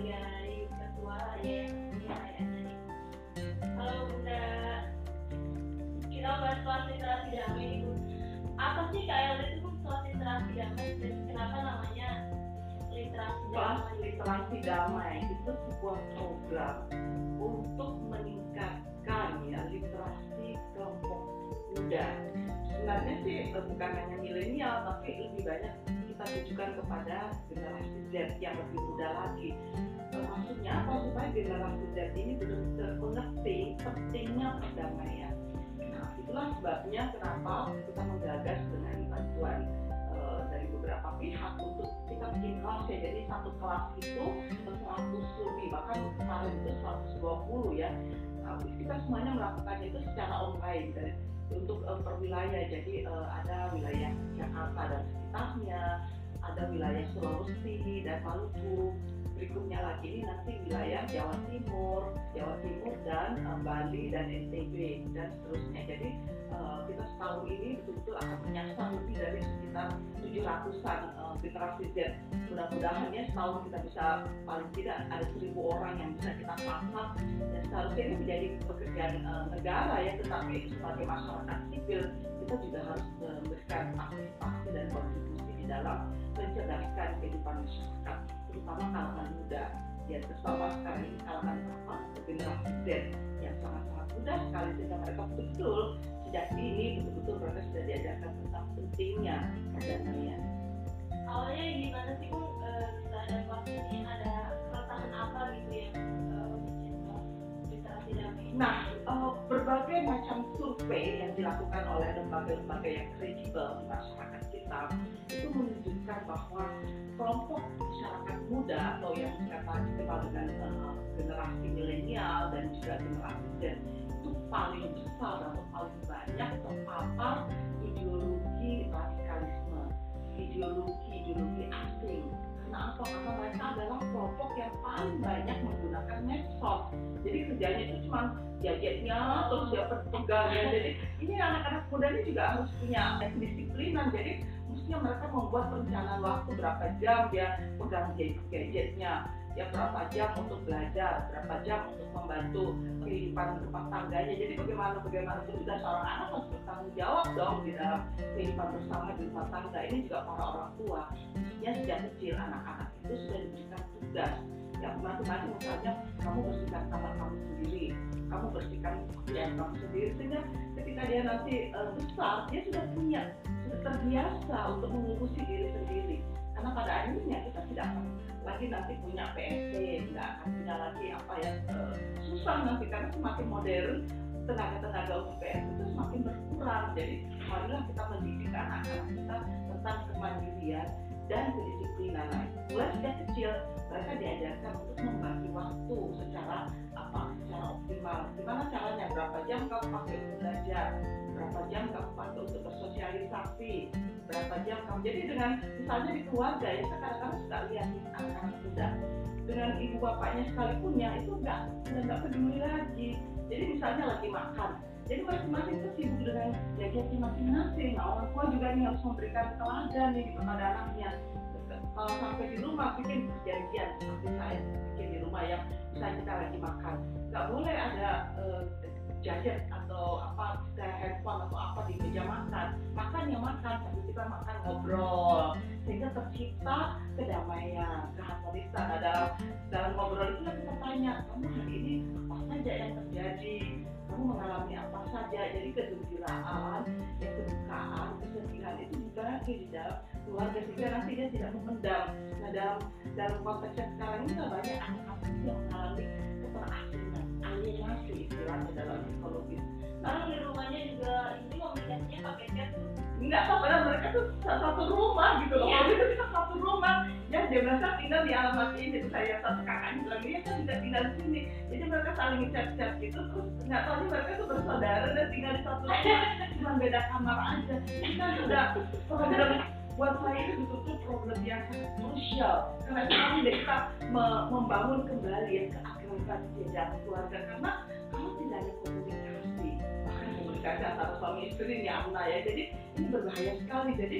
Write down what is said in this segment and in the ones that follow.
sebagai ketua ya ya tadi kalau bunda kita bahas soal literasi damai itu apa sih KLD itu soal literasi damai dan kenapa namanya literasi Kelas damai literasi damai itu sebuah program untuk meningkatkan ya literasi kelompok muda. Sebenarnya sih eh, bukan hanya milenial tapi lebih banyak kita tujukan kepada generasi Z yang lebih muda lagi. Maksudnya apa supaya generasi Z ini benar-benar mengerti pentingnya perdamaian. Nah, itulah sebabnya kenapa kita menggagas dengan bantuan eh, dari beberapa pihak untuk kita bikin kelas ya. Jadi satu kelas itu 100 lebih bahkan kemarin itu 120 ya. Tapi kita semuanya melakukannya itu secara online dan untuk eh, per wilayah. Jadi eh, ada wilayah Jakarta dan sekitarnya ada wilayah Sulawesi dan Maluku berikutnya lagi ini nanti wilayah Jawa Timur Jawa Timur dan eh, Bali dan NTB dan seterusnya. Jadi eh, kita setahun ini betul-betul akan menyasar lebih dari sekitar 700-an eh, generasi Z. Mudah-mudahan ya setahun kita bisa paling tidak ada seribu orang yang bisa kita pasang dan seharusnya ini menjadi pekerjaan eh, negara ya. Tetapi sebagai masyarakat sipil kita juga harus memberikan partisipasi dan kontribusi di dalam mencerdaskan kehidupan masyarakat terutama kalangan muda ya terutama sekarang ini kalangan apa generasi Z yang sangat-sangat muda sekali sehingga mereka betul sejak dini betul-betul mereka sudah diajarkan tentang pentingnya perdamaian. Awalnya gimana sih eh, bisa ada kelas ini ada keretakan apa gitu yang Nah, eh, berbagai macam survei yang dilakukan oleh lembaga-lembaga yang kredibel di masyarakat kita itu menunjukkan bahwa kelompok masyarakat muda atau yang kita dikenal dengan eh, generasi milenial dan juga generasi Z itu paling besar atau paling banyak terpapar ideologi radikalisme, ideologi ideologi asing. Karena apa? Mereka adalah kelompok yang paling banyak menggunakan medsos. Jadi kerjanya itu cuma gadgetnya terus dia pegang ya. Jadi ini anak-anak muda ini juga harus punya disiplinan. Jadi mestinya mereka membuat perencanaan waktu berapa jam dia pegang gadget- gadgetnya ya berapa jam untuk belajar, berapa jam untuk membantu kehidupan rumah tangganya. Jadi bagaimana bagaimana itu juga seorang anak harus bertanggung jawab dong di dalam kehidupan bersama di rumah tangga. Ini juga para orang tua. Mestinya sejak kecil anak-anak itu sudah diberikan tugas yang masing-masing misalnya kamu bersihkan kamar kamu sendiri, kamu bersihkan pekerjaan kamu sendiri sehingga ketika dia nanti eh, besar dia sudah punya sudah terbiasa untuk mengurusi diri sendiri karena pada akhirnya kita tidak akan lagi nanti punya PST tidak akan punya lagi apa ya eh, susah nanti karena semakin modern tenaga-tenaga untuk PST itu semakin berkurang. Jadi marilah kita mendidik anak-anak kita tentang kemandirian dan kedisiplinan. Nah, mulai sejak kecil mereka diajarkan untuk membagi waktu secara apa secara optimal. Gimana caranya? Berapa jam kamu pakai untuk belajar? Berapa jam kamu pakai untuk bersosialisasi berapa jam kamu? Jadi dengan misalnya di keluarga ya kadang-kadang suka lihat anak-anak muda. Dengan ibu bapaknya sekalipun ya itu enggak udah nggak peduli lagi. Jadi misalnya lagi makan jadi masing-masing itu sibuk dengan gadgetnya masing-masing. Nah orang tua juga nih harus memberikan teladan nih kepada anaknya. Kalau sampai di rumah bikin perjanjian seperti saya bikin di rumah yang misalnya kita lagi makan. Nggak boleh ada eh, gadget atau apa kita handphone atau apa di meja makan. Makan ya makan tapi kita makan ngobrol. Sehingga tercipta kedamaian keharmonisan nah, dalam dalam ngobrol itu kita tanya kamu hari ini apa saja yang terjadi? Kamu mengalami apa saja? Jadi kegembiraan ya kesedihan itu lagi di dalam keluarga sehingga nanti dia tidak memendam. Nah dalam dalam konteks yang sekarang ini kan banyak anak-anak enggak apa padahal mereka tuh sa- satu rumah gitu loh. Kalau itu kita satu rumah ya dia merasa tinggal di alamat ini itu saya satu kakaknya bilang dia kan tidak tinggal di sini. Jadi mereka saling chat-chat gitu terus nggak tahu nih mereka tuh bersaudara dan tinggal di satu rumah. Cuma beda kamar aja. Kan sudah problem buat saya itu betul-betul problem yang krusial. Karena tidak kita me- membangun kembali ya keakraban jejak keluarga. Karena kalau tidak ada komunikasi komunikasi antara suami istri ini Amna ya. Jadi ini berbahaya sekali. Jadi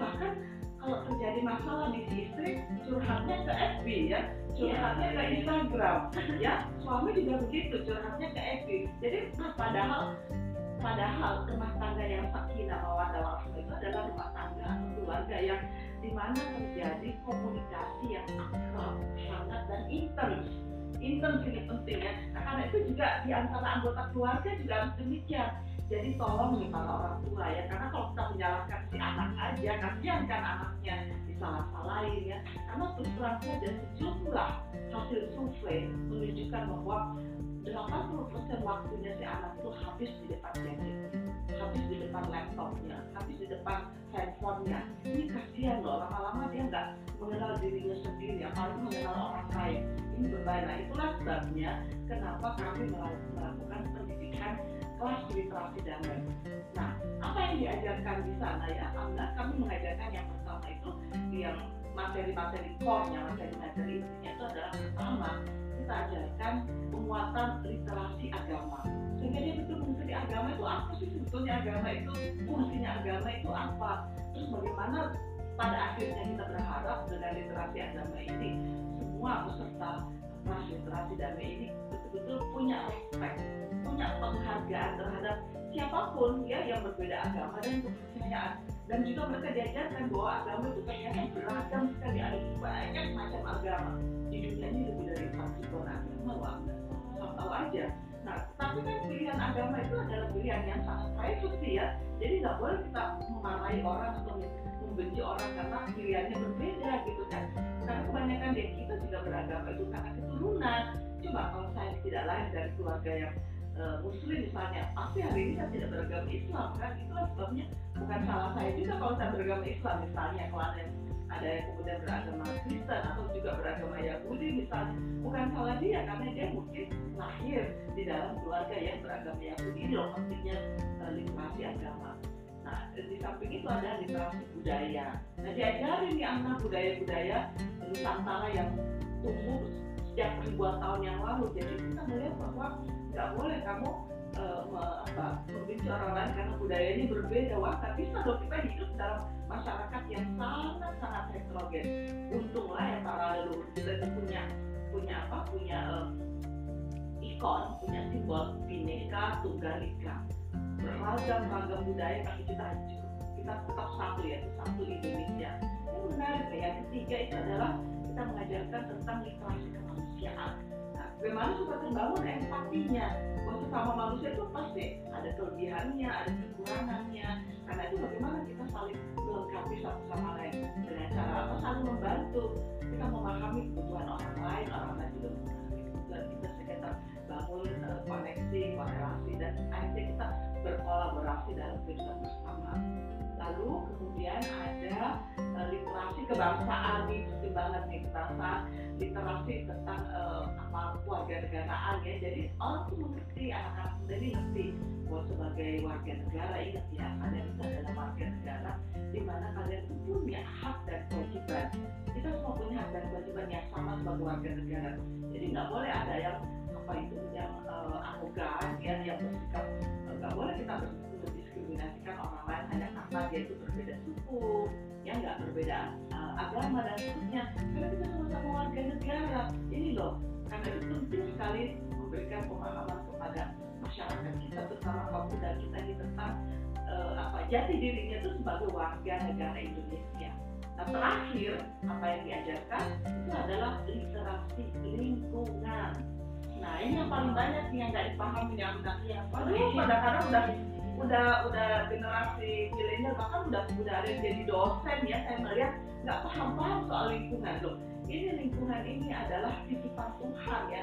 bahkan kalau terjadi masalah di si istri curhatnya ke FB ya. Curhatnya ke Instagram ya. Suami juga begitu curhatnya ke FB jadi nah, padahal padahal rumah tangga yang sakinah mawaddah warahmah itu adalah rumah tangga atau keluarga yang di mana terjadi komunikasi yang akrab, hangat dan intens intens ini penting ya. Nah, karena itu juga di antara anggota keluarga juga harus demikian. Jadi tolong nih para orang tua ya karena kalau kita menyalahkan si anak aja kasihan kan anaknya disalah-salahin ya. Karena terus terang saja sejumlah hasil survei menunjukkan bahwa 80% waktunya si anak itu habis di depan gadget habis di depan laptopnya habis di depan handphonenya. Ini kasihan loh lama-lama dia nggak mengenal dirinya sendiri apalagi mengenal orang lain ini berbahaya nah itulah sebabnya kenapa kami melakukan pendidikan kelas literasi damai. Nah, apa yang diajarkan di sana ya? Anda kami mengajarkan yang pertama itu yang materi-materi core-nya, materi-materi intinya itu adalah pertama kita ajarkan penguatan literasi agama. Sehingga dia betul mengerti agama itu apa sih sebetulnya agama itu, fungsinya agama itu apa, terus bagaimana pada akhirnya kita berharap dengan literasi agama ini semua peserta kelas literasi damai ini betul-betul punya respect punya penghargaan terhadap siapa pun ya yang berbeda agama dan kepercayaan. Dan juga mereka diajarkan bahwa agama itu ternyata beragam sekali ada banyak macam agama. Di dunia ini lebih dari empat ribu agama loh tahu aja. Nah tapi kan pilihan agama itu adalah pilihan yang sangat privacy ya. Jadi nggak boleh kita memarahi orang atau membenci orang karena pilihannya berbeda gitu kan kita juga beragama itu karena keturunan. Coba kalau saya tidak lahir dari keluarga yang uh, muslim misalnya pasti hari ini saya tidak beragama Islam kan? Itulah sebabnya bukan salah saya juga kalau saya beragama Islam. Misalnya kalau ada ada yang kemudian beragama Kristen atau juga beragama Yahudi misalnya bukan salah dia karena dia mungkin lahir di dalam keluarga yang beragama Yahudi. Ini loh pentingnya uh, literasi agama di samping itu ada literasi budaya. Nah diajarin nih anak budaya-budaya Nusantara yang tumbuh sejak ribuan tahun yang lalu. Jadi kita melihat bahwa nggak boleh kamu membenci orang lain karena budayanya berbeda. Wah tapi dong kita hidup dalam masyarakat yang sangat sangat heterogen. Untunglah ya para leluhur kita itu punya punya apa punya uh, ikon punya simbol bineka tunggal ika beragam ragam budaya tapi kita kita tetap satu ya satu Indonesia. Yang menarik ya yang ketiga itu adalah kita mengajarkan tentang literasi kemanusiaan. Bagaimana supaya terbangun empatinya? Bahwa sesama manusia itu pasti ada kelebihannya ada kekurangannya. Karena itu bagaimana kita saling melengkapi satu sama lain. Dengan cara apa? Saling membantu. Kita memahami kebutuhan orang lain orang lain juga memahami kebutuhan kita. Sehingga bangun uh, koneksi korelasi. Dan akhirnya kita berkolaborasi dalam kehidupan bersama. Lalu kemudian ada uh, literasi kebangsaan nih penting banget nih literasi tentang uh, apa keluarga negaraan ya. Jadi orang tuh mengerti anak-anak muda ini ngerti bahwa sebagai warga negara ingat ya kalian itu adalah warga negara di mana kalian itu punya hak dan kewajiban. Kita semua punya hak dan kewajiban yang sama sebagai warga negara. Jadi nggak boleh ada yang apa itu yang uh, arogan ya yang bersikap kita mendiskriminasikan orang lain hanya karena dia itu berbeda suku yang nggak berbeda uh, agama dan seterusnya. Karena kita sama-sama warga negara. Ini loh karena itu penting sekali memberikan pemahaman kepada masyarakat kita terutama kaum muda kita ini tentang uh, apa jati dirinya itu sebagai warga negara Indonesia. Nah terakhir apa yang diajarkan itu adalah literasi lingkungan. Nah ini yang paling banyak nih yang nggak dipahami yang udah ya, aduh kadang-kadang udah udah udah generasi milenial bahkan udah udah ada yang jadi dosen ya saya melihat nggak paham paham soal lingkungan. Loh ini lingkungan ini adalah titipan Tuhan ya.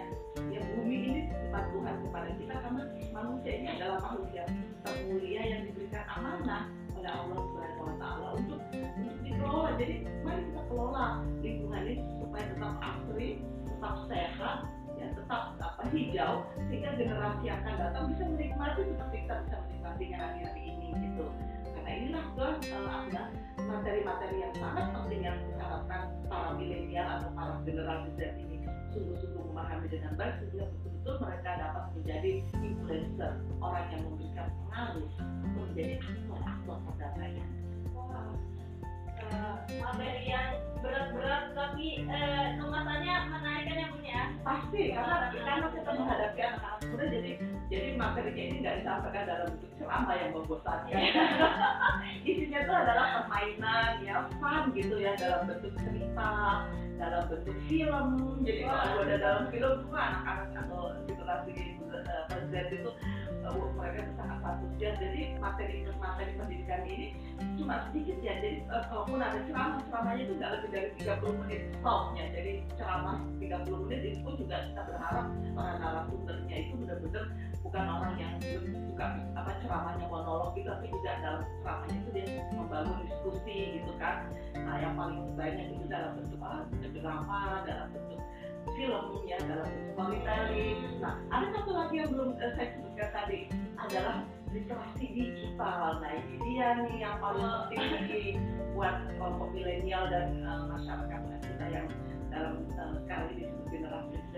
Ya bumi ini titipan Tuhan kepada kita karena manusia ini adalah makhluk yang termulia yang diberikan amanah oleh Allah Subhanahu Wa Taala untuk untuk dikelola. Jadi mari kita kelola lingkungan ini supaya tetap asri tetap sehat tetap apa hijau sehingga generasi yang akan datang bisa menikmati seperti kita bisa menikmati hari-hari ini gitu karena inilah tuh uh, materi-materi yang sangat penting yang diharapkan para milenial atau para generasi Z ini sungguh-sungguh memahami dengan baik sehingga betul-betul mereka dapat menjadi influencer orang yang memberikan pengaruh untuk menjadi aktor-aktor perdamaian. Wow. Uh, tapi eh, kemasannya menaikkan ya bun ya? Pasti karena karena kita menghadapi anak-anak muda jadi jadi materinya ini nggak disampaikan dalam bentuk ceramah yang membosankan. Isinya itu adalah permainan ya fun gitu ya dalam bentuk cerita dalam bentuk film. Jadi kalau ada dalam film tuh anak-anak atau generasi uh, Z itu uh, mereka itu sangat antusias jadi materi materi pendidikan ini cuma sedikit ya. Jadi uh, kalaupun ada ceramah ceramahnya itu nggak lebih dari 30 menit. Stopnya. Jadi ceramah 30 menit itu pun juga kita berharap para narasumbernya itu benar-benar bukan orang yang suka apa ceramahnya monolog gitu tapi juga dalam ceramahnya itu dia membangun diskusi gitu kan. Nah yang paling banyak itu dalam bentuk ah, drama dalam bentuk film ya dalam storytelling nah ada satu lagi yang belum uh, saya sebutkan tadi adalah literasi digital. Nah ini dia nih yang paling penting bagi buat kelompok milenial dan uh, masyarakat kita yang dalam uh, sekarang ini disebut generasi Z.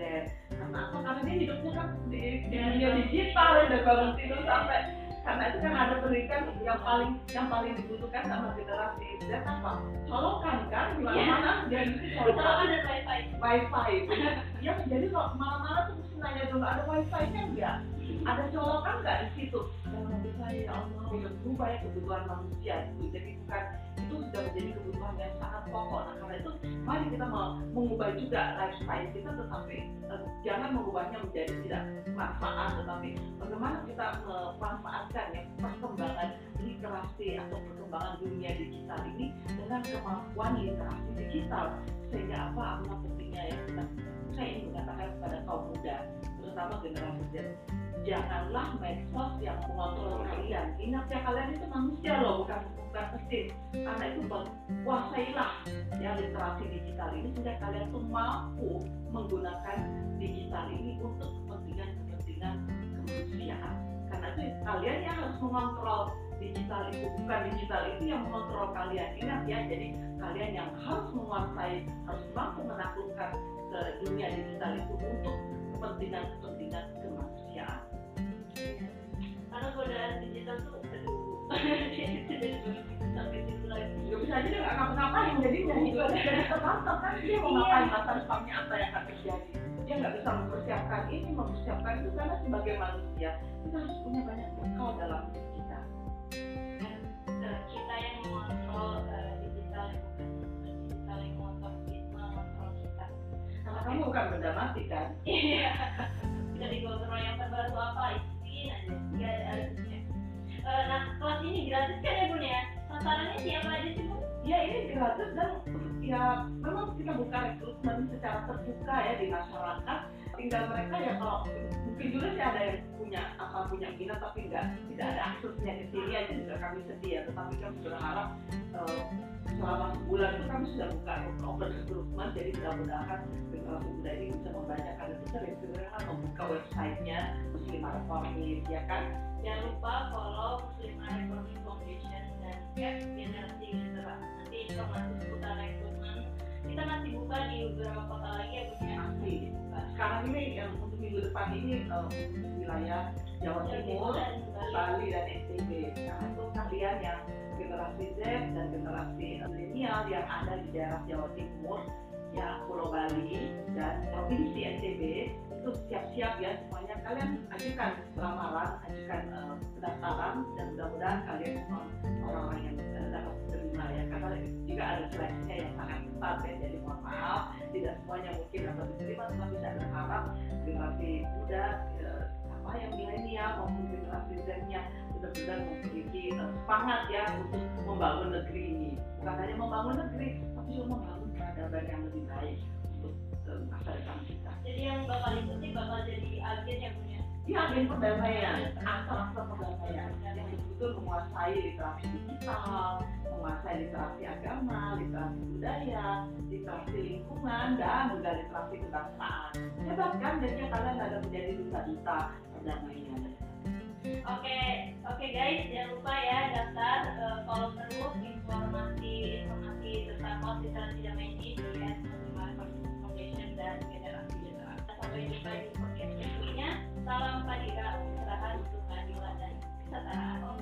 Karena apa? Karena dia hidupnya kan di, di dunia digital ya dari bangun tidur sampai karena itu kan ada pendidikan yang paling yang paling dibutuhkan sama generasi Z apa colokan kan di mana mana dan colokan dan wifi. Wifi. Ya jadi kalau mana-mana tuh mesti nanya dulu ada wifi nya enggak ada colokan nggak di situ? Yang lebih saya ya Allah. Ya kebutuhan manusia itu jadi bukan itu sudah menjadi kebutuhan yang sangat pokok. Nah karena itu mari kita mau mengubah juga lifestyle kita tetapi uh, jangan mengubahnya menjadi tidak manfaat tetapi bagaimana kita memanfaatkan ya perkembangan literasi atau perkembangan dunia digital ini dengan kemampuan literasi digital. Sehingga apa apa pentingnya ya kita saya ingin mengatakan kepada kaum muda terutama generasi Z. Janganlah medsos yang mengontrol kalian. Ingat ya kalian itu manusia loh bukan bukan mesin. Karena itu kuasailah ya literasi digital ini sehingga kalian tuh mampu menggunakan digital ini untuk kepentingan kepentingan kemanusiaan. Karena itu kalian yang harus mengontrol digital itu bukan digital itu yang mengontrol kalian. Ingat ya jadi kalian yang harus menguasai harus mampu menaklukkan ke dunia digital itu untuk kepentingan kepentingan kemanusiaan. Karena godaan digital tuh aduh lagi. Ya bisa aja dia nggak ngapa-ngapain jadi jadi jadi terpantau kan dia mau ngapain masa depannya apa yang akan terjadi. Dia nggak bisa mempersiapkan ini mempersiapkan itu karena sebagai manusia siapa aja sih ya ini gratis dan ya memang kita buka rekrutmen secara terbuka ya di masyarakat. Tinggal mereka ya kalau mungkin juga sih ada yang punya apa punya minat tapi enggak tidak ada aksesnya ke sini aja juga kami sedia tetapi kami berharap uh, selama sebulan itu kami sudah buka open recruitment jadi mudah-mudahan generasi muda ini bisa membacakan itu sering segera membuka websitenya Muslimah Reformit ya kan? Jangan lupa follow Muslimah Foundation dan Cap Generasi Literasi nanti informasi seputar rekrutmen. Kita masih buka di beberapa kota lagi ya ya masih sekarang ini yang untuk minggu depan ini uh, wilayah Jawa Timur, Bali. Dan NTB. Karena itu kalian yang generasi Z dan generasi milenial yang ada di daerah Jawa Timur, ya Pulau Bali dan provinsi NTB itu siap-siap ya semuanya. Kalian ajukan lamaran, ajukan uh, pendaftaran dan mudah-mudahan kalian semua orang-orang yang uh, dapat diterima ya. Karena juga ada seleksinya yang sangat ketat ya jadi mohon maaf. Tidak semuanya mungkin dapat diterima tetapi saya berharap generasi muda uh, apa yang milenial maupun generasi Z-nya benar-benar memiliki uh, semangat ya untuk membangun negeri ini. Bukan hanya membangun negeri tapi juga membangun peradaban yang lebih baik uh, masa depan kita jadi yang bakal ikuti bakal jadi agen yang punya Iya, agen perdamaian, aktor-aktor perdamaian yang betul-betul menguasai literasi digital, menguasai literasi agama, literasi budaya, literasi lingkungan, dan juga literasi kebangsaan. Hebat kan, jadinya kalian ada menjadi duta-duta perdamaian. Oke, oke guys, jangan lupa ya daftar uh, follow terus informasi informasi tentang literasi damai ini di Foundation dan generasi-generasi. Sampai jumpa di podcast berikutnya. Salam Padira, pencerahan untuk keadilan dan kesetaraan.